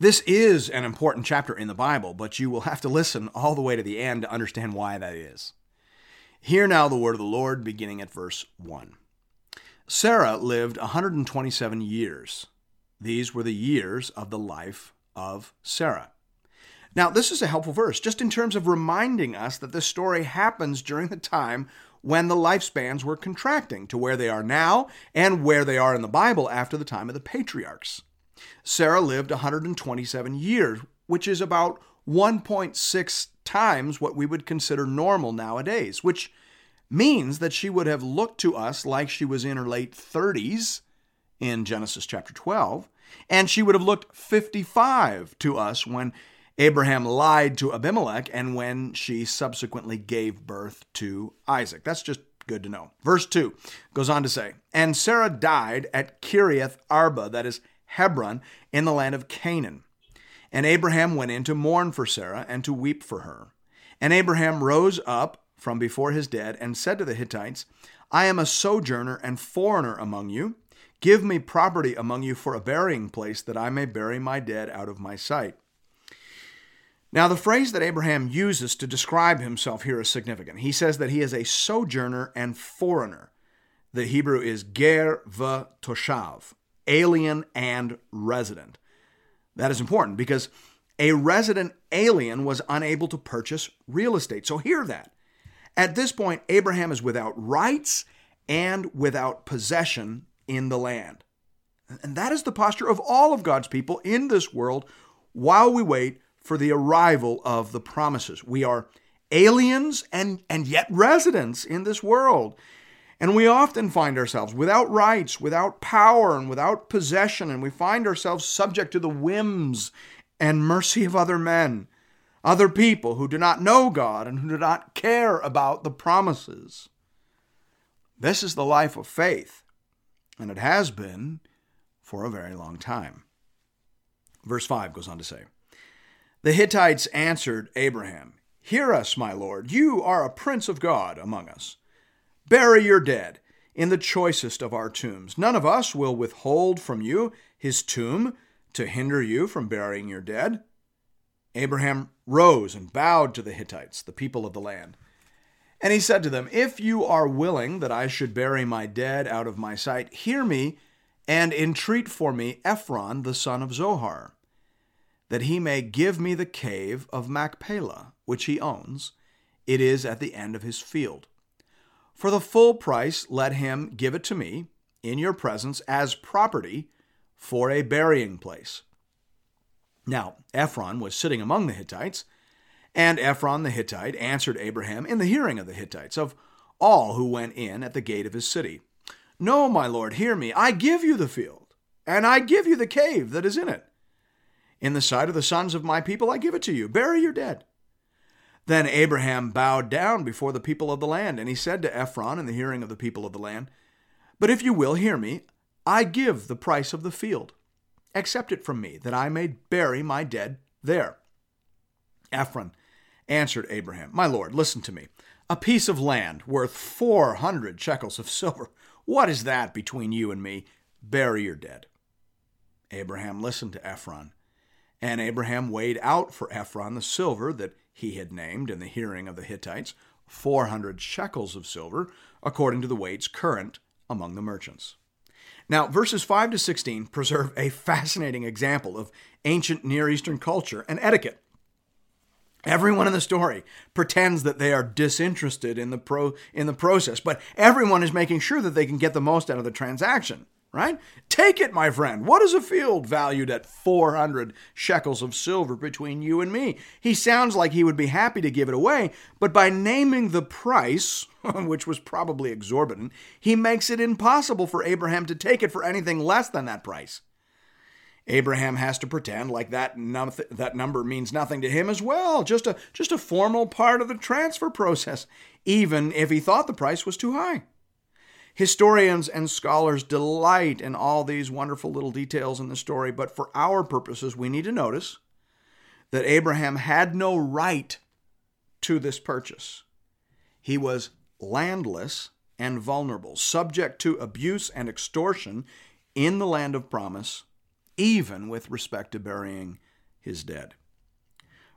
This is an important chapter in the Bible, but you will have to listen all the way to the end to understand why that is. Hear now the word of the Lord, beginning at verse 1. Sarah lived 127 years. These were the years of the life of Sarah. Now, this is a helpful verse, just in terms of reminding us that this story happens during the time when the lifespans were contracting to where they are now and where they are in the Bible after the time of the patriarchs. Sarah lived 127 years, which is about 1.6 times what we would consider normal nowadays, which means that she would have looked to us like she was in her late 30s in Genesis chapter 12, and she would have looked 55 to us when Abraham lied to Abimelech and when she subsequently gave birth to Isaac. That's just good to know. Verse 2 goes on to say, And Sarah died at Kiriath Arba, that is Hebron, in the land of Canaan. And Abraham went in to mourn for Sarah and to weep for her. And Abraham rose up from before his dead and said to the Hittites, I am a sojourner and foreigner among you. Give me property among you for a burying place, that I may bury my dead out of my sight. Now, the phrase that Abraham uses to describe himself here is significant. He says that he is a sojourner and foreigner. The Hebrew is ger v toshav, alien and resident. That is important because a resident alien was unable to purchase real estate. So hear that. At this point, Abraham is without rights and without possession in the land. And that is the posture of all of God's people in this world while we wait for the arrival of the promises. We are aliens and, and yet residents in this world. And we often find ourselves without rights, without power, and without possession, and we find ourselves subject to the whims and mercy of other men, other people who do not know God and who do not care about the promises. This is the life of faith, and it has been for a very long time. Verse 5 goes on to say, the Hittites answered Abraham, Hear us, my lord, you are a prince of God among us. Bury your dead in the choicest of our tombs. None of us will withhold from you his tomb to hinder you from burying your dead. Abraham rose and bowed to the Hittites, the people of the land. And he said to them, If you are willing that I should bury my dead out of my sight, hear me and entreat for me Ephron the son of Zohar that he may give me the cave of Machpelah, which he owns. It is at the end of his field. For the full price, let him give it to me in your presence as property for a burying place. Now, Ephron was sitting among the Hittites, and Ephron the Hittite answered Abraham in the hearing of the Hittites, of all who went in at the gate of his city No, my lord, hear me. I give you the field, and I give you the cave that is in it. In the sight of the sons of my people, I give it to you. Bury your dead. Then Abraham bowed down before the people of the land, and he said to Ephron in the hearing of the people of the land, But if you will hear me, I give the price of the field. Accept it from me, that I may bury my dead there. Ephron answered Abraham, My lord, listen to me. A piece of land worth four hundred shekels of silver. What is that between you and me? Bury your dead. Abraham listened to Ephron. And Abraham weighed out for Ephron the silver that he had named in the hearing of the Hittites, 400 shekels of silver, according to the weights current among the merchants. Now, verses 5 to 16 preserve a fascinating example of ancient Near Eastern culture and etiquette. Everyone in the story pretends that they are disinterested in the pro in the process, but everyone is making sure that they can get the most out of the transaction right? Take it, my friend. What is a field valued at 400 shekels of silver between you and me? He sounds like he would be happy to give it away, but by naming the price, which was probably exorbitant, he makes it impossible for Abraham to take it for anything less than that price. Abraham has to pretend like that num- that number means nothing to him as well, just a just a formal part of the transfer process, even if he thought the price was too high. Historians and scholars delight in all these wonderful little details in the story, but for our purposes, we need to notice that Abraham had no right to this purchase. He was landless and vulnerable, subject to abuse and extortion in the land of promise even with respect to burying his dead.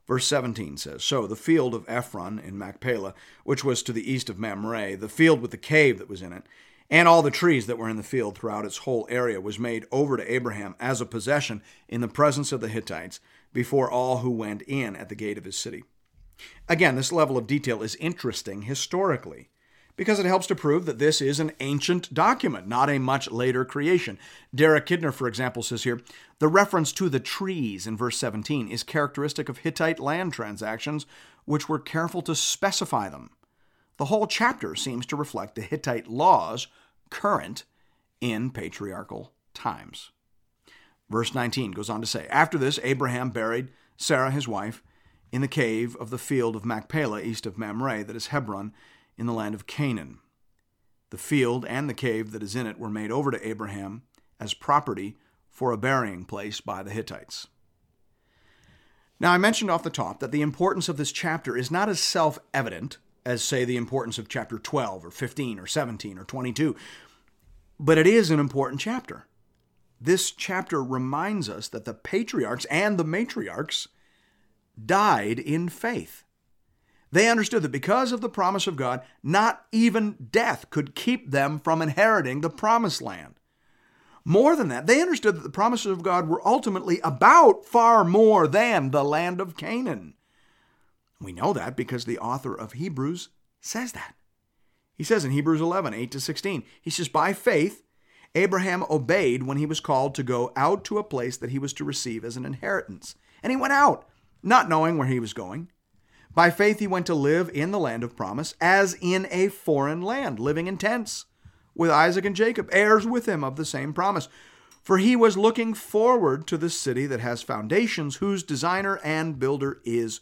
Verse 17 says So the field of Ephron in Machpelah, which was to the east of Mamre, the field with the cave that was in it, and all the trees that were in the field throughout its whole area was made over to Abraham as a possession in the presence of the Hittites before all who went in at the gate of his city. Again, this level of detail is interesting historically because it helps to prove that this is an ancient document, not a much later creation. Derek Kidner, for example, says here the reference to the trees in verse 17 is characteristic of Hittite land transactions, which were careful to specify them. The whole chapter seems to reflect the Hittite laws current in patriarchal times. Verse 19 goes on to say After this, Abraham buried Sarah, his wife, in the cave of the field of Machpelah, east of Mamre, that is Hebron in the land of Canaan. The field and the cave that is in it were made over to Abraham as property for a burying place by the Hittites. Now, I mentioned off the top that the importance of this chapter is not as self evident as, say, the importance of chapter 12 or 15 or 17 or 22, but it is an important chapter. This chapter reminds us that the patriarchs and the matriarchs died in faith. They understood that because of the promise of God, not even death could keep them from inheriting the promised land. More than that, they understood that the promises of God were ultimately about far more than the land of Canaan. We know that because the author of Hebrews says that. He says in Hebrews 11, 8 to 16, he says, By faith, Abraham obeyed when he was called to go out to a place that he was to receive as an inheritance. And he went out, not knowing where he was going. By faith, he went to live in the land of promise, as in a foreign land, living in tents with Isaac and Jacob, heirs with him of the same promise. For he was looking forward to the city that has foundations, whose designer and builder is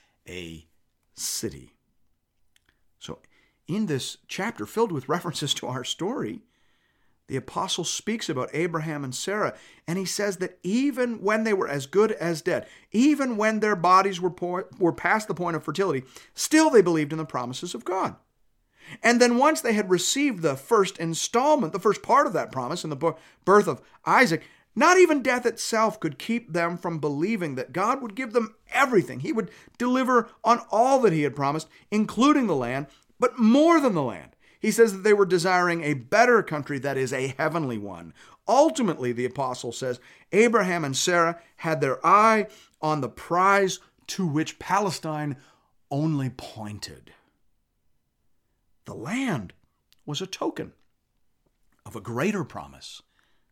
a city. So, in this chapter filled with references to our story, the apostle speaks about Abraham and Sarah, and he says that even when they were as good as dead, even when their bodies were, were past the point of fertility, still they believed in the promises of God. And then once they had received the first installment, the first part of that promise in the birth of Isaac, not even death itself could keep them from believing that God would give them everything. He would deliver on all that He had promised, including the land, but more than the land. He says that they were desiring a better country that is a heavenly one. Ultimately, the apostle says, Abraham and Sarah had their eye on the prize to which Palestine only pointed. The land was a token of a greater promise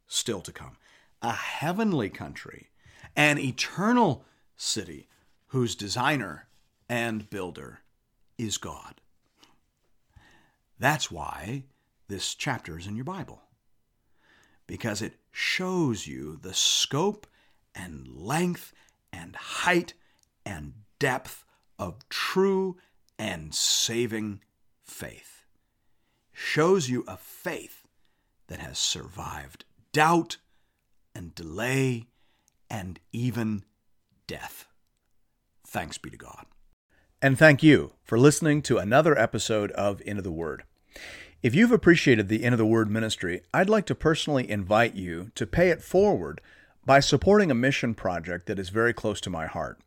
still to come a heavenly country, an eternal city whose designer and builder is God. That's why this chapter is in your Bible, because it shows you the scope and length and height and depth of true and saving faith. Shows you a faith that has survived doubt, and delay and even death. Thanks be to God. And thank you for listening to another episode of Into the Word. If you've appreciated the Into the Word ministry, I'd like to personally invite you to pay it forward by supporting a mission project that is very close to my heart.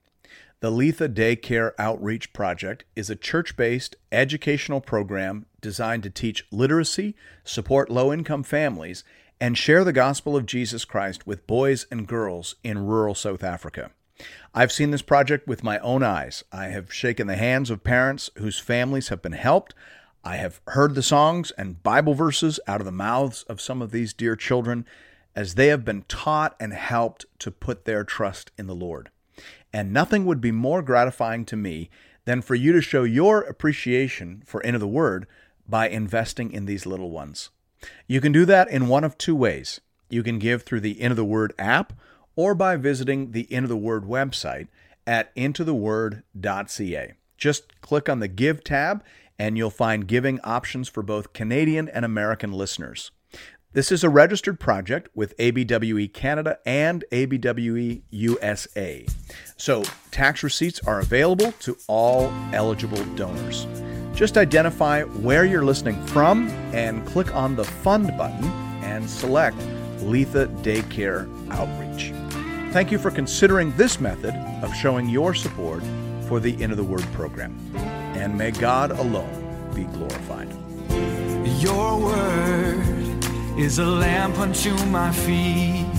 The Letha Daycare Outreach Project is a church based educational program designed to teach literacy, support low income families, and share the gospel of Jesus Christ with boys and girls in rural South Africa. I've seen this project with my own eyes. I have shaken the hands of parents whose families have been helped. I have heard the songs and Bible verses out of the mouths of some of these dear children as they have been taught and helped to put their trust in the Lord. And nothing would be more gratifying to me than for you to show your appreciation for Into the Word by investing in these little ones. You can do that in one of two ways. You can give through the Into the Word app or by visiting the Into the Word website at intotheword.ca. Just click on the Give tab and you'll find giving options for both Canadian and American listeners. This is a registered project with ABWE Canada and ABWE USA. So, tax receipts are available to all eligible donors. Just identify where you're listening from and click on the Fund button and select Letha Daycare Outreach. Thank you for considering this method of showing your support for the Into the Word program. And may God alone be glorified. Your word is a lamp unto my feet